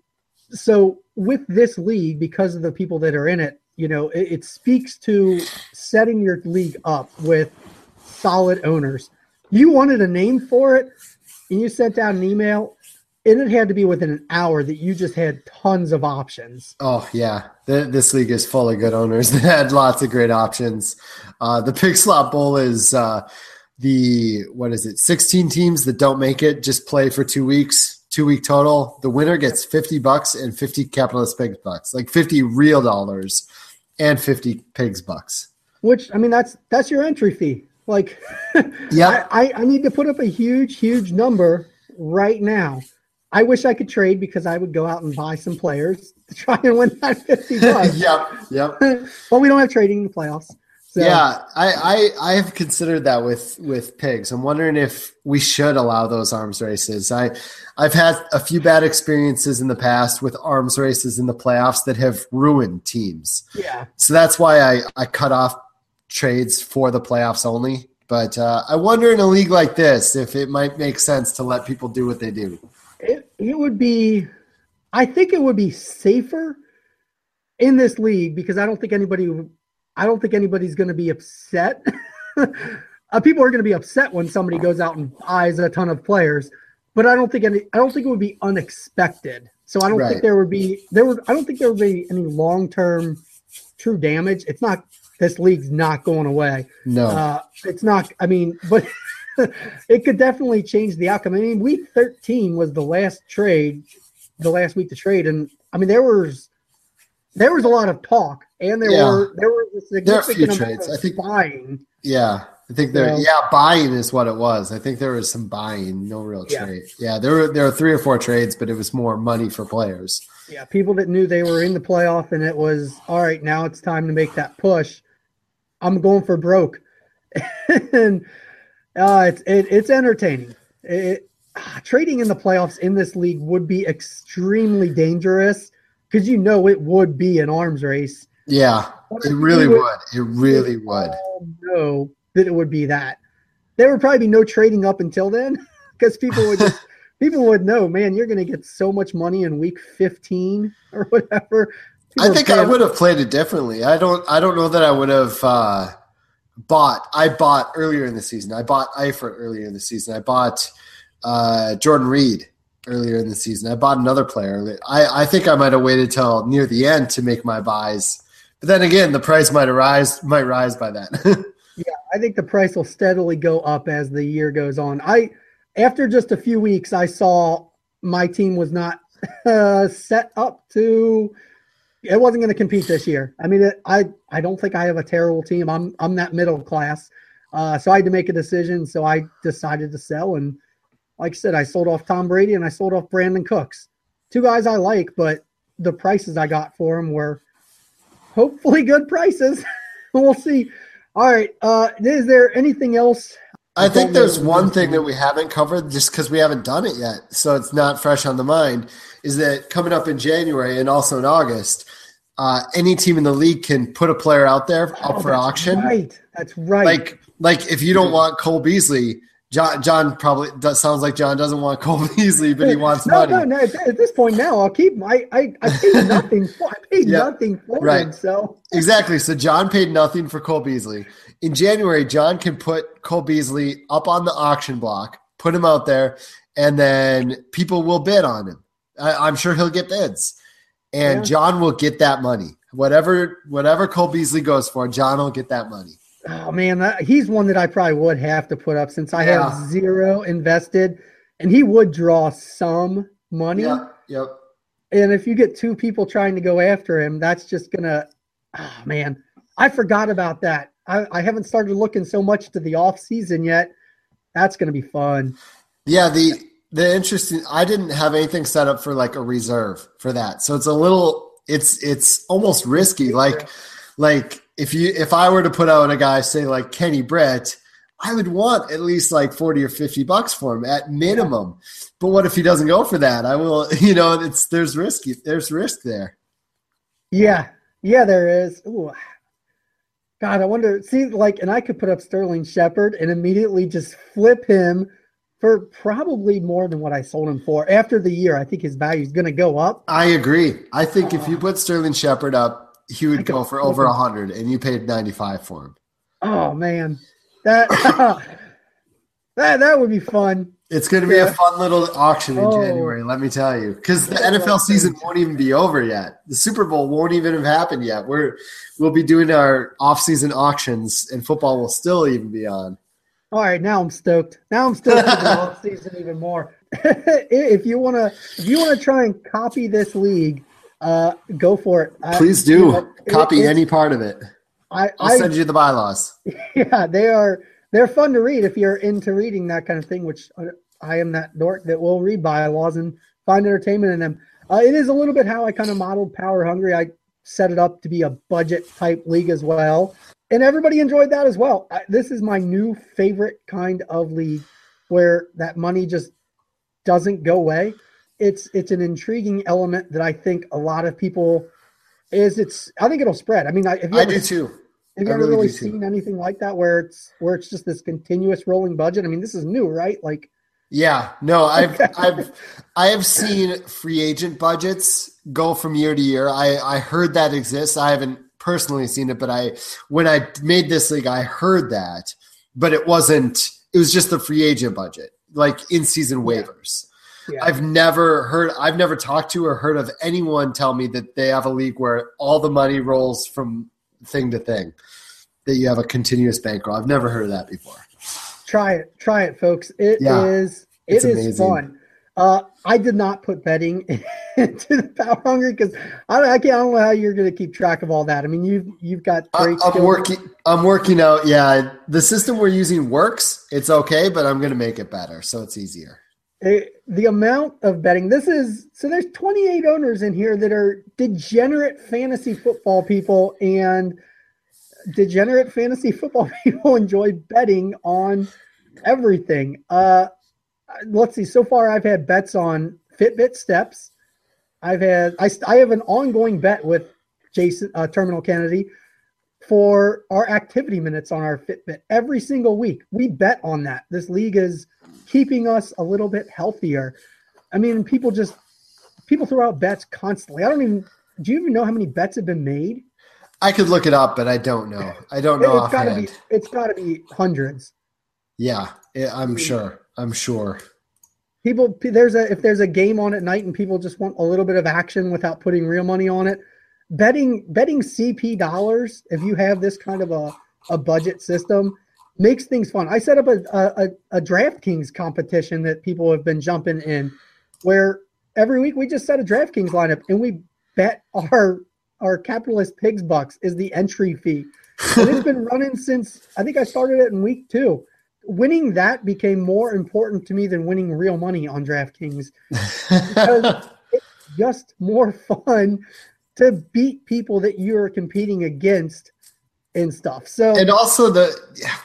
so with this league, because of the people that are in it, you know, it, it speaks to setting your league up with solid owners. You wanted a name for it, and you sent out an email, and it had to be within an hour that you just had tons of options. Oh yeah, Th- this league is full of good owners that had lots of great options. Uh, the Pig Slot Bowl is uh, the what is it? Sixteen teams that don't make it just play for two weeks, two week total. The winner gets fifty bucks and fifty capitalist pigs bucks, like fifty real dollars and fifty pigs bucks. Which I mean, that's that's your entry fee. Like, Yeah. I, I, I need to put up a huge, huge number right now. I wish I could trade because I would go out and buy some players to try and win that fifty bucks. yep, yep. but we don't have trading in the playoffs. So, Yeah, I, I I have considered that with with pigs. I'm wondering if we should allow those arms races. I I've had a few bad experiences in the past with arms races in the playoffs that have ruined teams. yeah. So that's why I I cut off trades for the playoffs only. But uh, I wonder in a league like this if it might make sense to let people do what they do. It, would be, I think it would be safer in this league because I don't think anybody, I don't think anybody's going to be upset. uh, people are going to be upset when somebody goes out and buys a ton of players, but I don't think any, I don't think it would be unexpected. So I don't Right. think there would be there would I don't think there would be any long term true damage. It's not this league's not going away. No. Uh, it's not. I mean, but it could definitely change the outcome. I mean, week 13 was the last trade, the last week to trade, and I mean there was there was a lot of talk, and there Yeah. were there was a There are a few significant amount trades. of I think- buying. Yeah, I think there. So- yeah, buying is what it was. I think there was some buying, no real Yeah. trade. Yeah, there were there were three or four trades, but it was more money for players. Yeah, people that knew they were in the playoff, and it was all right. Now it's time to make that push. I'm going for broke, and uh, it's it, it's entertaining. It, ah, trading in the playoffs in this league would be extremely dangerous because you know it would be an arms race. Yeah, it really would. It really would. know that it would be that. There would probably be no trading up until then because people would just people would know, man, you're going to get so much money in week 15 or whatever. I think I would have played it differently. I don't. I don't know that I would have uh, bought. I bought earlier in the season. I bought Eifert earlier in the season. I bought uh, Jordan Reed earlier in the season. I bought another player. I, I think I might have waited till near the end to make my buys. But then again, the price might rise. Might rise by then. Yeah, I think the price will steadily go up as the year goes on. I after just a few weeks, I saw my team was not uh, set up to. It wasn't going to compete this year. I mean, it, I I don't think I have a terrible team. I'm I'm that middle class, uh, so I had to make a decision. So I decided to sell, and like I said, I sold off Tom Brady and I sold off Brandon Cooks, two guys I like, but the prices I got for them were hopefully good prices. we'll see. All right. Uh, is there anything else? I think there's one thing that we haven't covered just because we haven't done it yet. So it's not fresh on the mind. Is that coming up in January and also in August, uh, any team in the league can put a player out there up Oh, for that's auction. Right. That's right. Like, like if you don't want Cole Beasley, John, John probably does, sounds like John doesn't want Cole Beasley, but he wants no, money. no, no. At at this point now, I'll keep my. I, I paid nothing. For, I paid Yeah, nothing for right. him. So Exactly. So John paid nothing for Cole Beasley. In January, John can put Cole Beasley up on the auction block, put him out there, and then people will bid on him. I, I'm sure he'll get bids, and Yeah. John will get that money. Whatever whatever Cole Beasley goes for, John will get that money. Oh man, that, he's one that I probably would have to put up since I Yeah. have zero invested, and he would draw some money. Yep. Yep. And if you get two people trying to go after him, that's just gonna. Oh man, I forgot about that. I, I haven't started looking so much to the off season yet. That's gonna be fun. Yeah, the the interesting I didn't have anything set up for like a reserve for that. So it's a little it's it's almost risky. Like like if you if I were to put out a guy say like Kenny Brett, I would want at least like 40 or 50 bucks for him at minimum. But what if he doesn't go for that? I will, you know, it's there's risky there's risk there. Yeah, yeah, there is. Ooh. God, I wonder. See, like, and I could put up Sterling Shepard and immediately just flip him for probably more than what I sold him for. After the year, I think his value is going to go up. I agree. I think if you put Sterling Shepard up, he would go for over him. 100 and you paid 95 for him. Oh man, that that that would be fun. It's going to be Yeah. a fun little auction in Oh. January, let me tell you. Because the NFL season won't even be over yet. The Super Bowl won't even have happened yet. We're we'll be doing our off-season auctions, and football will still even be on. All right, now I'm stoked. Now I'm stoked for the off season even more. if you wanna, if you wanna try and copy this league, uh, go for it. Please you do know, copy it's- any part of it. I, I'll I send you the bylaws. yeah, they are. They're fun to read if you're into reading that kind of thing. Which I am that dork that will read bylaws and find entertainment in them. Uh, it is a little bit how I kind of modeled Power Hungry. I set it up to be a budget type league as well, and everybody enjoyed that as well. I, this is my new favorite kind of league where that money just doesn't go away. It's it's an intriguing element that I think a lot of people is. It's I think it'll spread. I mean, I, if you I have do too. Have you I ever really really do too. seen anything like that where it's where it's just this continuous rolling budget? I mean, this is new, right? Like, Yeah, no, I've I've I have seen free agent budgets go from year to year. I I heard that exists. I haven't personally seen it, but I when I made this league, I heard that, but it wasn't. It was just the free agent budget, like in season waivers. yeah, I've never heard. I've never talked to or heard of anyone tell me that they have a league where all the money rolls from thing to thing. That you have a continuous bankroll. I've never heard of that before. try it, try it, folks. It is Yeah, it it's is amazing. fun. Uh, I did not put betting into the power hungry because I, don't- I can't. I don't know how you're going to keep track of all that. I mean, you've you've got I- great. I'm skills. working. I'm working out. Yeah, the system we're using works. It's okay, but I'm going to make it better so it's easier. Eh, the amount of betting this is so there's 28 owners in here that are degenerate fantasy football people and degenerate fantasy football people enjoy betting on everything uh let's see so far i've had bets on fitbit steps i've had i, I have an ongoing bet with jason uh, terminal kennedy for our activity minutes on our fitbit every single week we bet on that this league is keeping us a little bit healthier. I mean, people just people throw out bets constantly. I don't even. Do you even know how many bets have been made? I could look it up, but I don't know. I don't know it's got to be. It's got to be hundreds. Yeah, yeah, I'm sure. I'm sure. People, there's a if there's a game on at night and people just want a little bit of action without putting real money on it. Betting betting CP dollars if you have this kind of a a budget system makes things fun. I set up a a, a DraftKings competition that people have been jumping in, where every week we just set a DraftKings lineup and we bet our our capitalist pigs bucks is the entry fee. And it's been running since I think I started it in week two. Winning that became more important to me than winning real money on DraftKings because it's just more fun to beat people that you are competing against and stuff. So and also the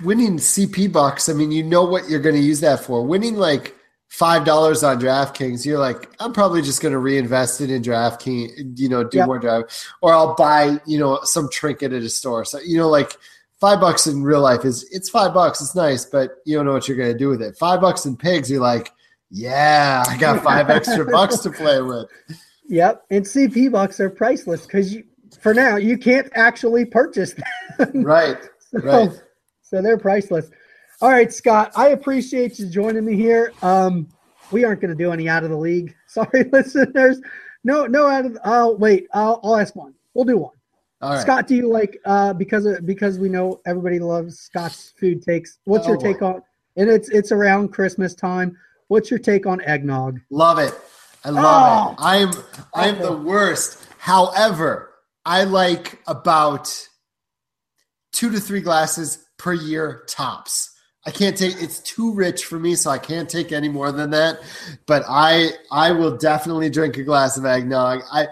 winning CP bucks. I mean, you know what you're going to use that for. Winning like five dollars on DraftKings, you're like, I'm probably just going to reinvest it in DraftKings. You know, do Yep. more draft, or I'll buy you know some trinket at a store. So you know, like five bucks in real life is it's five bucks. It's nice, but you don't know what you're going to do with it. Five bucks in pigs, you're like, yeah, I got five extra bucks to play with. Yep, and CP bucks are priceless because you, for now, you can't actually purchase them. Right, so, right. so they're priceless. All right, Scott, I appreciate you joining me here. Um, we aren't going to do any out of the league. Sorry, listeners. No, no out of. Oh, wait. I'll, I'll ask one. We'll do one. All right. Scott, do you like uh because of, because we know everybody loves Scott's food takes? What's your Oh, take boy. on? And it's it's around Christmas time. What's your take on eggnog? Love it. I love Oh. it. I'm I'm the worst. However, I like about two to three glasses per year tops. I can't take it's too rich for me, so I can't take any more than that. But I I will definitely drink a glass of eggnog. I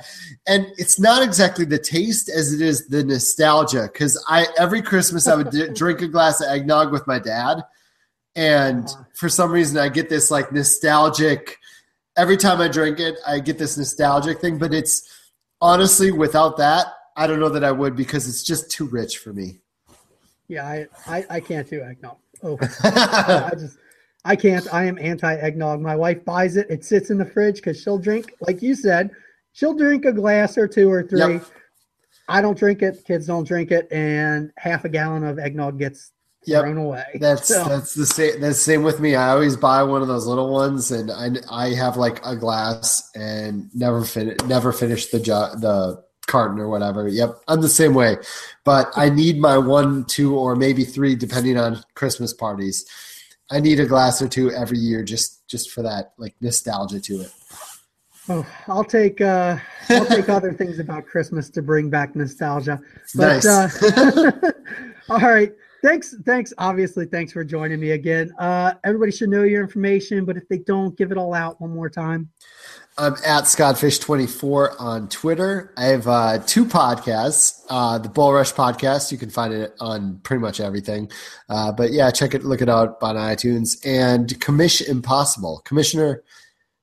and it's not exactly the taste as it is the nostalgia. Because I every Christmas I would d- drink a glass of eggnog with my dad, and for some reason I get this like nostalgic. Every time I drink it, I get this nostalgic thing. But it's honestly without that, I don't know that I would because it's just too rich for me. Yeah, I I, I can't do eggnog. Oh, I just I can't. I am anti eggnog. My wife buys it. It sits in the fridge because she'll drink, like you said, she'll drink a glass or two or three. Yep. I don't drink it. Kids don't drink it, and half a gallon of eggnog gets Yep. thrown away. That's So- that's the same. That's the same with me. I always buy one of those little ones, and I I have like a glass and never finish never finish the jo- the carton or whatever. Yep, I'm the same way. But I need my one, two, or maybe three, depending on Christmas parties. I need a glass or two every year just just for that like nostalgia to it. Oh, I'll take uh, I'll take other things about Christmas to bring back nostalgia. But, Nice. uh, all right. Thanks. Thanks. Obviously, thanks for joining me again. Uh, everybody should know your information, but if they don't, give it all out one more time. I'm at Scottfish24 on Twitter. I have uh, two podcasts. Uh, the Bull Rush podcast. You can find it on pretty much everything. Uh, but yeah, check it, look it out on iTunes. And Commission Impossible. Commissioner,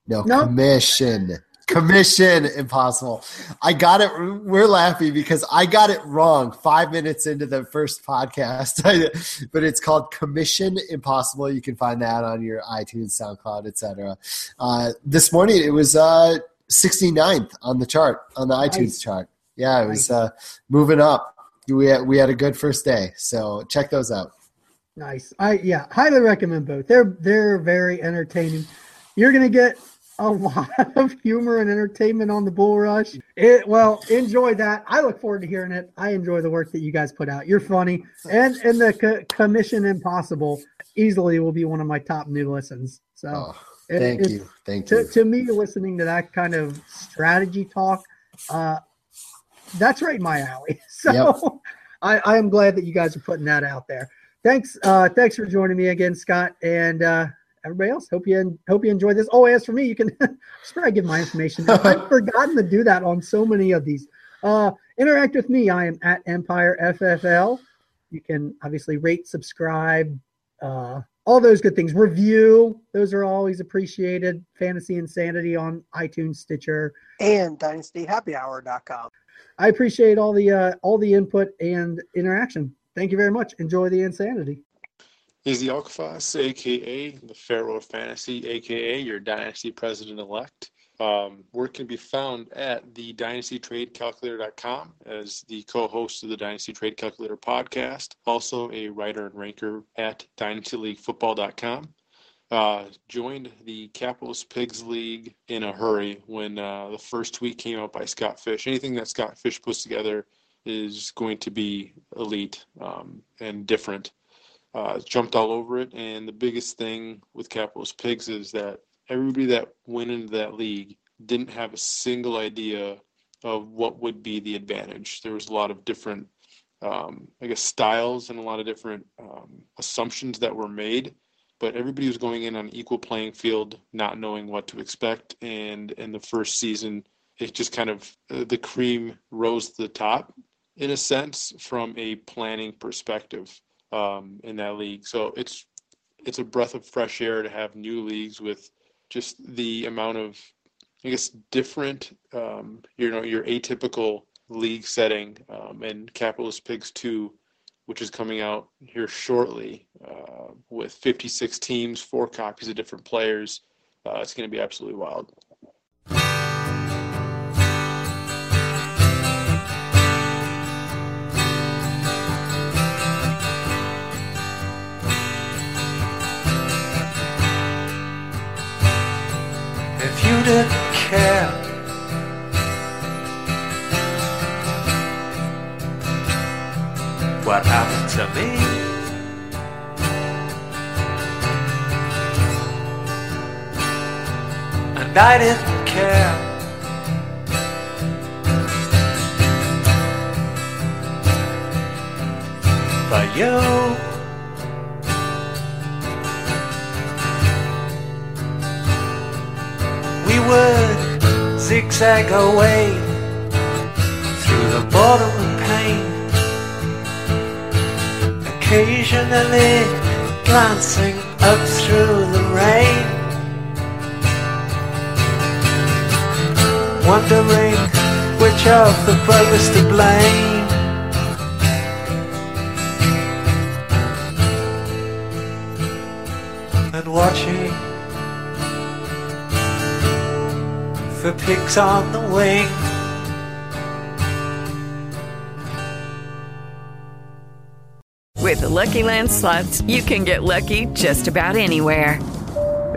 no, No. Commission Commission Impossible. I got it. We're laughing because I got it wrong five minutes into the first podcast, but it's called Commission Impossible. You can find that on your iTunes, SoundCloud, etc. Uh, this morning it was uh, 69th on the chart on the iTunes chart. Yeah, it was uh, moving up. We had, we had a good first day, so check those out. Nice. I yeah, highly recommend both. They're they're very entertaining. You're gonna get a lot of humor and entertainment on the Bull Rush. It well, enjoy that. I look forward to hearing it. I enjoy the work that you guys put out. You're funny, and and the co- Commission Impossible easily will be one of my top new listens. So oh, thank it, you, thank to, you. To me, listening to that kind of strategy talk, uh, that's right my alley. So yep. I, I am glad that you guys are putting that out there thanks uh thanks for joining me again scott and uh everybody else hope you hope you enjoy this. Oh as for me you can sure i give my information. I've forgotten to do that on so many of these. Uh interact with me. I am at empire ffl you can obviously rate subscribe uh all those good things. Review those are always appreciated. Fantasy insanity on itunes stitcher. And dynastyhappyhour.com i appreciate all the uh all the input and interaction. Thank you very much. Enjoy the insanity. Izzy Alkafas, aka the Pharaoh of Fantasy, aka your Dynasty President elect. Um, where can be found at the dynastytradecalculator.com as the co-host of the Dynasty Trade Calculator podcast, also a writer and ranker at dynastyleaguefootball.com. Uh, joined the Capitalist Pigs League in a hurry when uh, the first tweet came out by Scott Fish. Anything that Scott Fish puts together is going to be elite um, and different. Uh, jumped all over it, and the biggest thing with Capitalist Pigs is that everybody that went into that league didn't have a single idea of what would be the advantage. There was a lot of different, um, I guess, styles and a lot of different um, assumptions that were made, but everybody was going in on an equal playing field, not knowing what to expect. And in the first season, it just kind of uh, the cream rose to the top in a sense from a planning perspective um, in that league. So it's it's a breath of fresh air to have new leagues with just the amount of I guess different um, you know your atypical league setting um, and Capitalist Pigs 2 which is coming out here shortly uh, with 56 teams, four copies of different players. Uh, it's going to be absolutely wild. I didn't care. But you We would zigzag away through the bottom pain, occasionally glancing of the brothers to blame. And watching for pigs on the wing. With the Lucky Land slots, you can get lucky just about anywhere.